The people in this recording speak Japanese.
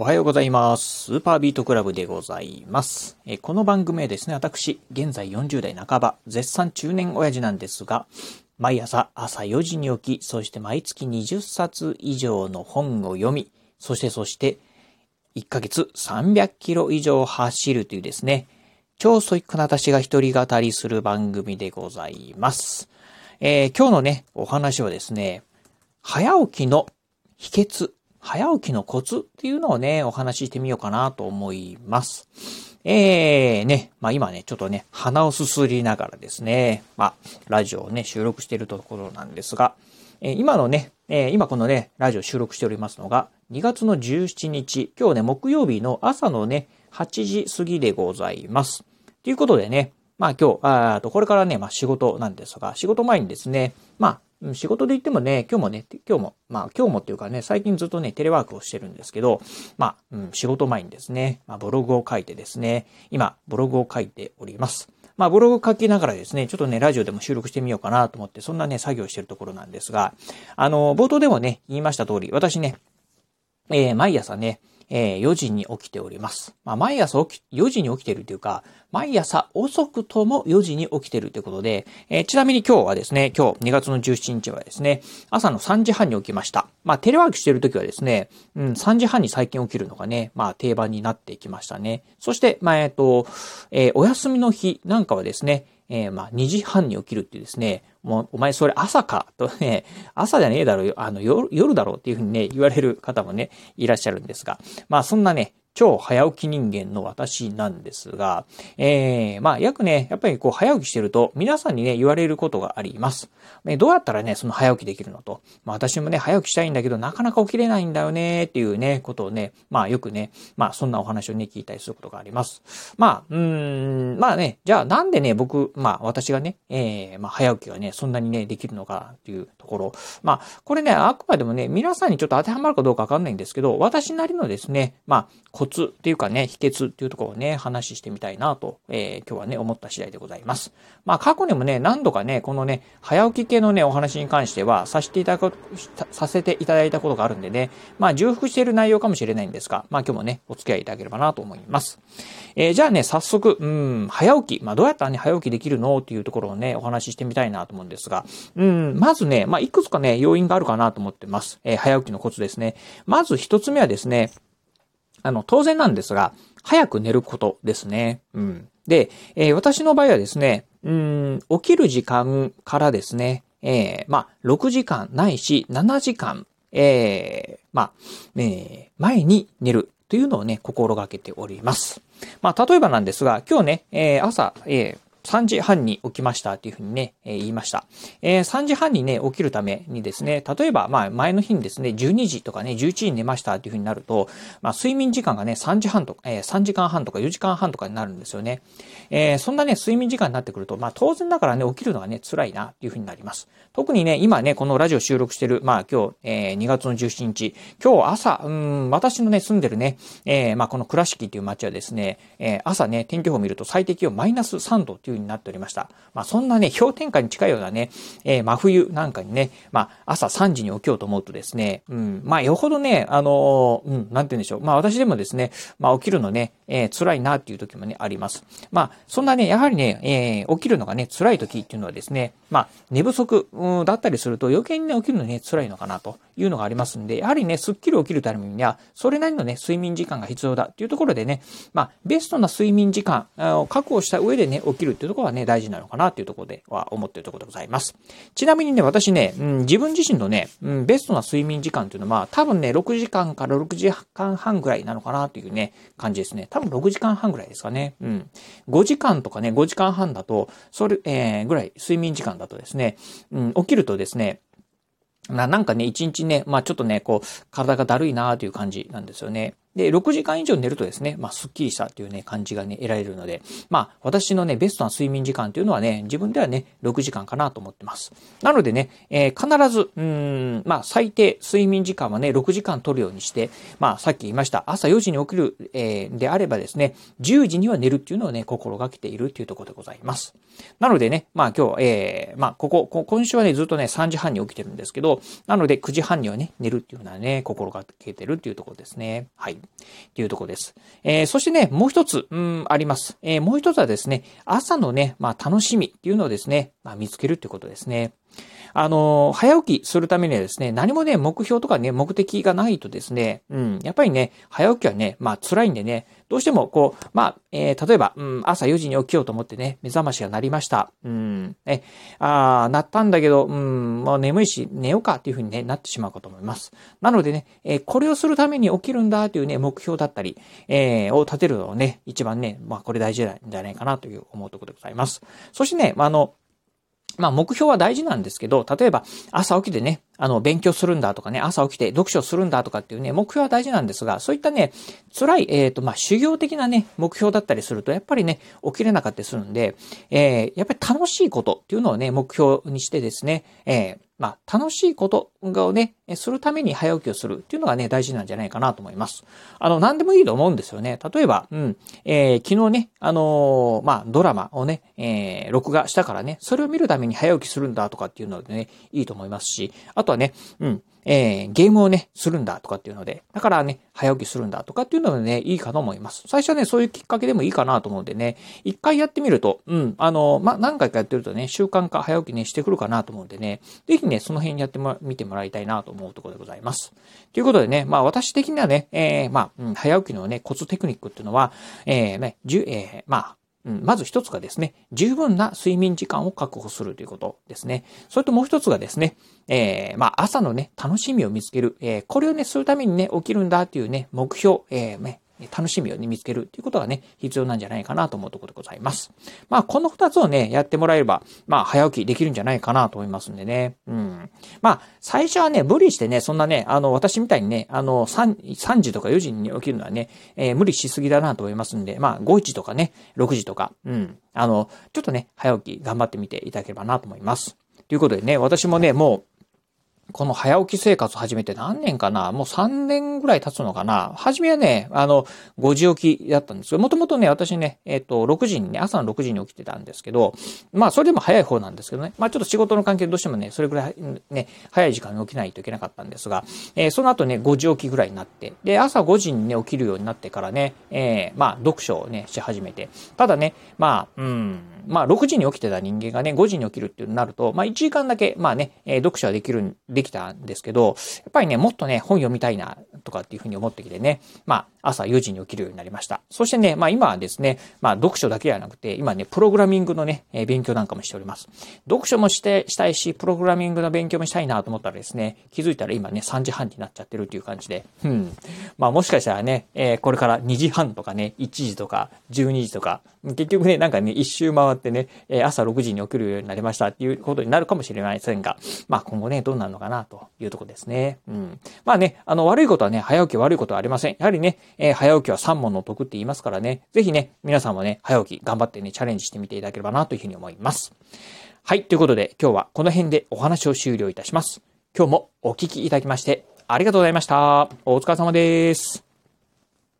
おはようございます。スーパービートクラブでございます。えこの番組はですね、私、現在40代半ば、絶賛中年親父なんですが、毎朝朝4時に起き、そして毎月20冊以上の本を読み、そしてそして、1ヶ月300キロ以上走るというですね、超ソイックな私が一人語りする番組でございます。えー今日のね、お話はですね、早起きの秘訣、早起きのコツっていうのをね、お話ししてみようかなと思います。えー、ね、まあ今ね、ちょっとね、鼻をすすりながらですね、まあ、ラジオをね、収録しているところなんですが、えー今のね、えー今このね、ラジオ収録しておりますのが、2月の17日、今日ね、木曜日の朝のね、8時過ぎでございます。ということでね、まあ今日、あと、これからね、まあ仕事なんですが、仕事前にですね、まあ、仕事で言ってもね、今日もね、今日も、まあ今日もっていうかね、最近ずっとね、テレワークをしてるんですけど、まあ、うん、仕事前にですね、まあブログを書いてですね、今、ブログを書いております。まあブログ書きながらですね、ちょっとね、ラジオでも収録してみようかなと思って、そんなね、作業してるところなんですが、あの、冒頭でもね、言いました通り、私ね、えー毎朝ね、えー4時に起きております。まあ、毎朝起き、4時に起きてるというか、毎朝遅くとも4時に起きてるということで、えーちなみに今日はですね、今日2月の17日はですね、朝の3時半に起きました。まあ、テレワークしてるときはですね、うん、3時半に最近起きるのがね、まあ、定番になってきましたね。そして、まあ、えっ、と、えーお休みの日なんかはですね、えーまあ、2時半に起きるっていうですね、もう、お前それ朝か？とね、朝じゃねえだろうよ、あの、夜、夜だろうっていうふうにね、言われる方もね、いらっしゃるんですが、まあ、そんなね、超早起き人間の私なんですが、えー、まあ、約ね、やっぱりこう、早起きしてると、皆さんにね、言われることがあります。ねどうやったらね、その早起きできるのと。まあ、私もね、早起きしたいんだけど、なかなか起きれないんだよね、っていうね、ことをね、まあ、よくね、まあ、そんなお話をね、聞いたりすることがあります。まあ、うん、まあね、じゃあなんでね、僕、まあ私がね、えー、まあ早起きがね、そんなにね、できるのかっていうところ。まあ、これね、あくまでもね、皆さんにちょっと当てはまるかどうかわかんないんですけど、私なりのですね、まあ、コツっていうかね、秘訣っていうところをね、話してみたいなと、えー、今日はね、思った次第でございます。まあ、過去にもね、何度かね、このね、早起き系のね、お話に関しては、させていただく、させていただいたことがあるんでね、まあ、重複している内容かもしれないんですが、まあ、今日もね、お付き合いいただければなと思います。えーじゃあね、早速、うん、早起き。まあ、どうやったらね、早起きできるのっていうところをね、お話ししてみたいなと思うんですが、うん、まずね、まあ、いくつかね、要因があるかなと思ってます。えー早起きのコツですね。まず一つ目はですね、あの、当然なんですが、早く寝ることですね。うん。で、えー私の場合はですね、うん、起きる時間からですね、えーまあ、6時間ないし、7時間、えーまあ、えー前に寝るというのをね、心がけております。まあ、例えばなんですが、今日ね、えー朝、えー3時半に起きましたっていうふうにね、えー言いました。えー3時半にね、起きるためにですね、例えば、まあ、前の日にですね、12時とかね、11時に寝ましたっていうふうになると、まあ、睡眠時間がね、3時半とか、えー3時間半とか4時間半とかになるんですよね。えーそんなね、睡眠時間になってくると、まあ、当然だからね、起きるのがね、辛いなっていうふうになります。特にね、今ね、このラジオ収録してる、まあ、今日、えー2月の17日、今日朝、うん、私のね、住んでるね、えーまあ、この倉敷っていう街はですね、えー朝ね、天気予報を見ると最低気温マイナス3度っていういう風になっておりました。まあ、そんなね、氷点下に近いようなね、えー真冬なんかにね、まあ、朝3時に起きようと思うとですね、うん、まあ、よほどね、あのーうん、なんて言うんでしょう。まあ、私でもですね、まあ、起きるのね、えー辛いなっていう時もね、あります。まあ、そんなね、やはりね、えー起きるのがね、辛い時っていうのはですね、まあ、寝不足、うん、だったりすると余計にね、起きるのね、辛いのかなというのがありますんで、やはりね、すっきり起きるためには、それなりのね、睡眠時間が必要だっていうところでね、まあ、ベストな睡眠時間を確保した上でね、起きるっていうところはね、大事なのかなっていうところでは思ってるところでございます。ちなみにね、私ね、うん、自分自身のね、うん、ベストな睡眠時間っていうのは、多分ね、6時間から6時間半ぐらいなのかなというね、感じですね。多分6時間半ぐらいですかね。うん。5時間とかね、5時間半だと、それ、えー、ぐらい、睡眠時間だとですね、うん、起きるとですね、ななんかね、一日ね、まあちょっとね、こう、体がだるいなという感じなんですよね。で、6時間以上寝るとですね、まあ、すっきりしたっていうね、感じがね、得られるので、まあ、私のね、ベストな睡眠時間っていうのはね、自分ではね、6時間かなと思ってます。なのでね、えー必ず、うん、まあ、最低睡眠時間はね、6時間取るようにして、まあ、さっき言いました、朝4時に起きる、えーであればですね、10時には寝るっていうのをね、心がけているっていうところでございます。なのでね、まあ今日、えー、まあここ、こ今週はね、ずっとね、3時半に起きてるんですけど、なので9時半にはね、寝るっていうのはね、心がけてるっていうところですね。はい。っていうところです。えー、そしてね、もう一つ、うん、あります。えー、もう一つはですね、朝のね、まあ楽しみっていうのをですね、まあ見つけるっていうことですね。あの、早起きするためにはですね、何もね、目標とかね、目的がないとですね、うん、やっぱりね、早起きはね、まあ辛いんでね、どうしてもこう、まあ、えー、例えば、うん、朝4時に起きようと思ってね、目覚ましが鳴りました。うん、え、ああ、鳴ったんだけど、うん、もう眠いし、寝ようかっていうふうに、ね、なってしまうかと思います。なのでね、えー、これをするために起きるんだというね、目標だったり、えー、を立てるのをね、一番ね、まあこれ大事なんじゃないかなという思うところでございます。そしてね、まあ、あの、まあ目標は大事なんですけど、例えば朝起きてね、あの、勉強するんだとかね、朝起きて読書するんだとかっていうね、目標は大事なんですが、そういったね、辛い、えっ、ー、と、まあ、修行的なね、目標だったりすると、やっぱりね、起きれなかったりするんで、えー、やっぱり楽しいことっていうのをね、目標にしてですね、えー、まあ、楽しいことをね、するために早起きをするっていうのがね、大事なんじゃないかなと思います。あの、何でもいいと思うんですよね。例えば、うん、えー、昨日ね、あのー、まあ、ドラマをね、えー、録画したからね、それを見るために早起きするんだとかっていうのでね、いいと思いますし、あとはね、うん、えー、ゲームをね、するんだとかっていうので、だからね、早起きするんだとかっていうのでね、いいかと思います。最初はね、そういうきっかけでもいいかなと思うんでね、一回やってみると、うん、あの、ま何回かやってるとね、習慣化早起きね、してくるかなと思うんでね、ぜひね、その辺やっても見てもらいたいなと思うところでございます。ということでね、まあ私的にはね、えー、まあ、うん、早起きのね、コツテクニックっていうのは、えー、ね、じゅ、えー、まあ、うん、まず一つがですね、十分な睡眠時間を確保するということですね。それともう一つがですね、えー、まあ、朝のね、楽しみを見つける。えー、これをね、するためにね、起きるんだっていうね、目標、えー、ね、楽しみを、ね、見つけるということがね、必要なんじゃないかなと思うところでございます。まあ、この二つをね、やってもらえれば、まあ、早起きできるんじゃないかなと思いますんでね。うん。まあ、最初はね、無理してね、そんなね、あの、私みたいにね、あの、3, 3時とか4時に起きるのはね、えー、無理しすぎだなと思いますんで、まあ、5時とかね、6時とか、うん。あの、ちょっとね、早起き頑張ってみていただければなと思います。ということでね、私もね、もう、この早起き生活始めて何年かな？もう3年ぐらい経つのかな？初めはね、あの、5時起きだったんですけど、もともとね、私ね、えっ、ー、と、6時にね、朝の6時に起きてたんですけど、まあ、それでも早い方なんですけどね。まあ、ちょっと仕事の関係でどうしてもね、それぐらいね、早い時間に起きないといけなかったんですが、えー、その後ね、5時起きぐらいになって、で、朝5時にね、起きるようになってからね、えー、まあ、読書をね、し始めて、ただね、まあ、うん、まあ、6時に起きてた人間がね、5時に起きるっていうなると、まあ、1時間だけ、まあね、えー、読書はできる、できたんですけど、やっぱりね、もっとね、本読みたいな、とかっていうふうに思ってきてね、まあ、朝4時に起きるようになりました。そしてね、まあ今はですね、まあ読書だけではなくて、今ね、プログラミングのね、え勉強なんかもしております。読書もして、したいし、プログラミングの勉強もしたいなと思ったらですね、気づいたら今ね、3時半になっちゃってるっていう感じで、うん。まあもしかしたらね、えー、これから2時半とかね、1時とか、12時とか、結局ね、なんかね、一周回ってね、え朝6時に起きるようになりましたっていうことになるかもしれませんが、まあ今後ね、どうなるのかなというとこですね。うん。まあね、あの悪いことはね、早起き悪いことはありません。やはりね、えー、早起きは3問の得って言いますからね、ぜひね、皆さんもね、早起き頑張ってね、チャレンジしてみていただければなというふうに思います。はい、ということで今日はこの辺でお話を終了いたします。今日もお聴きいただきましてありがとうございました。お疲れ様です。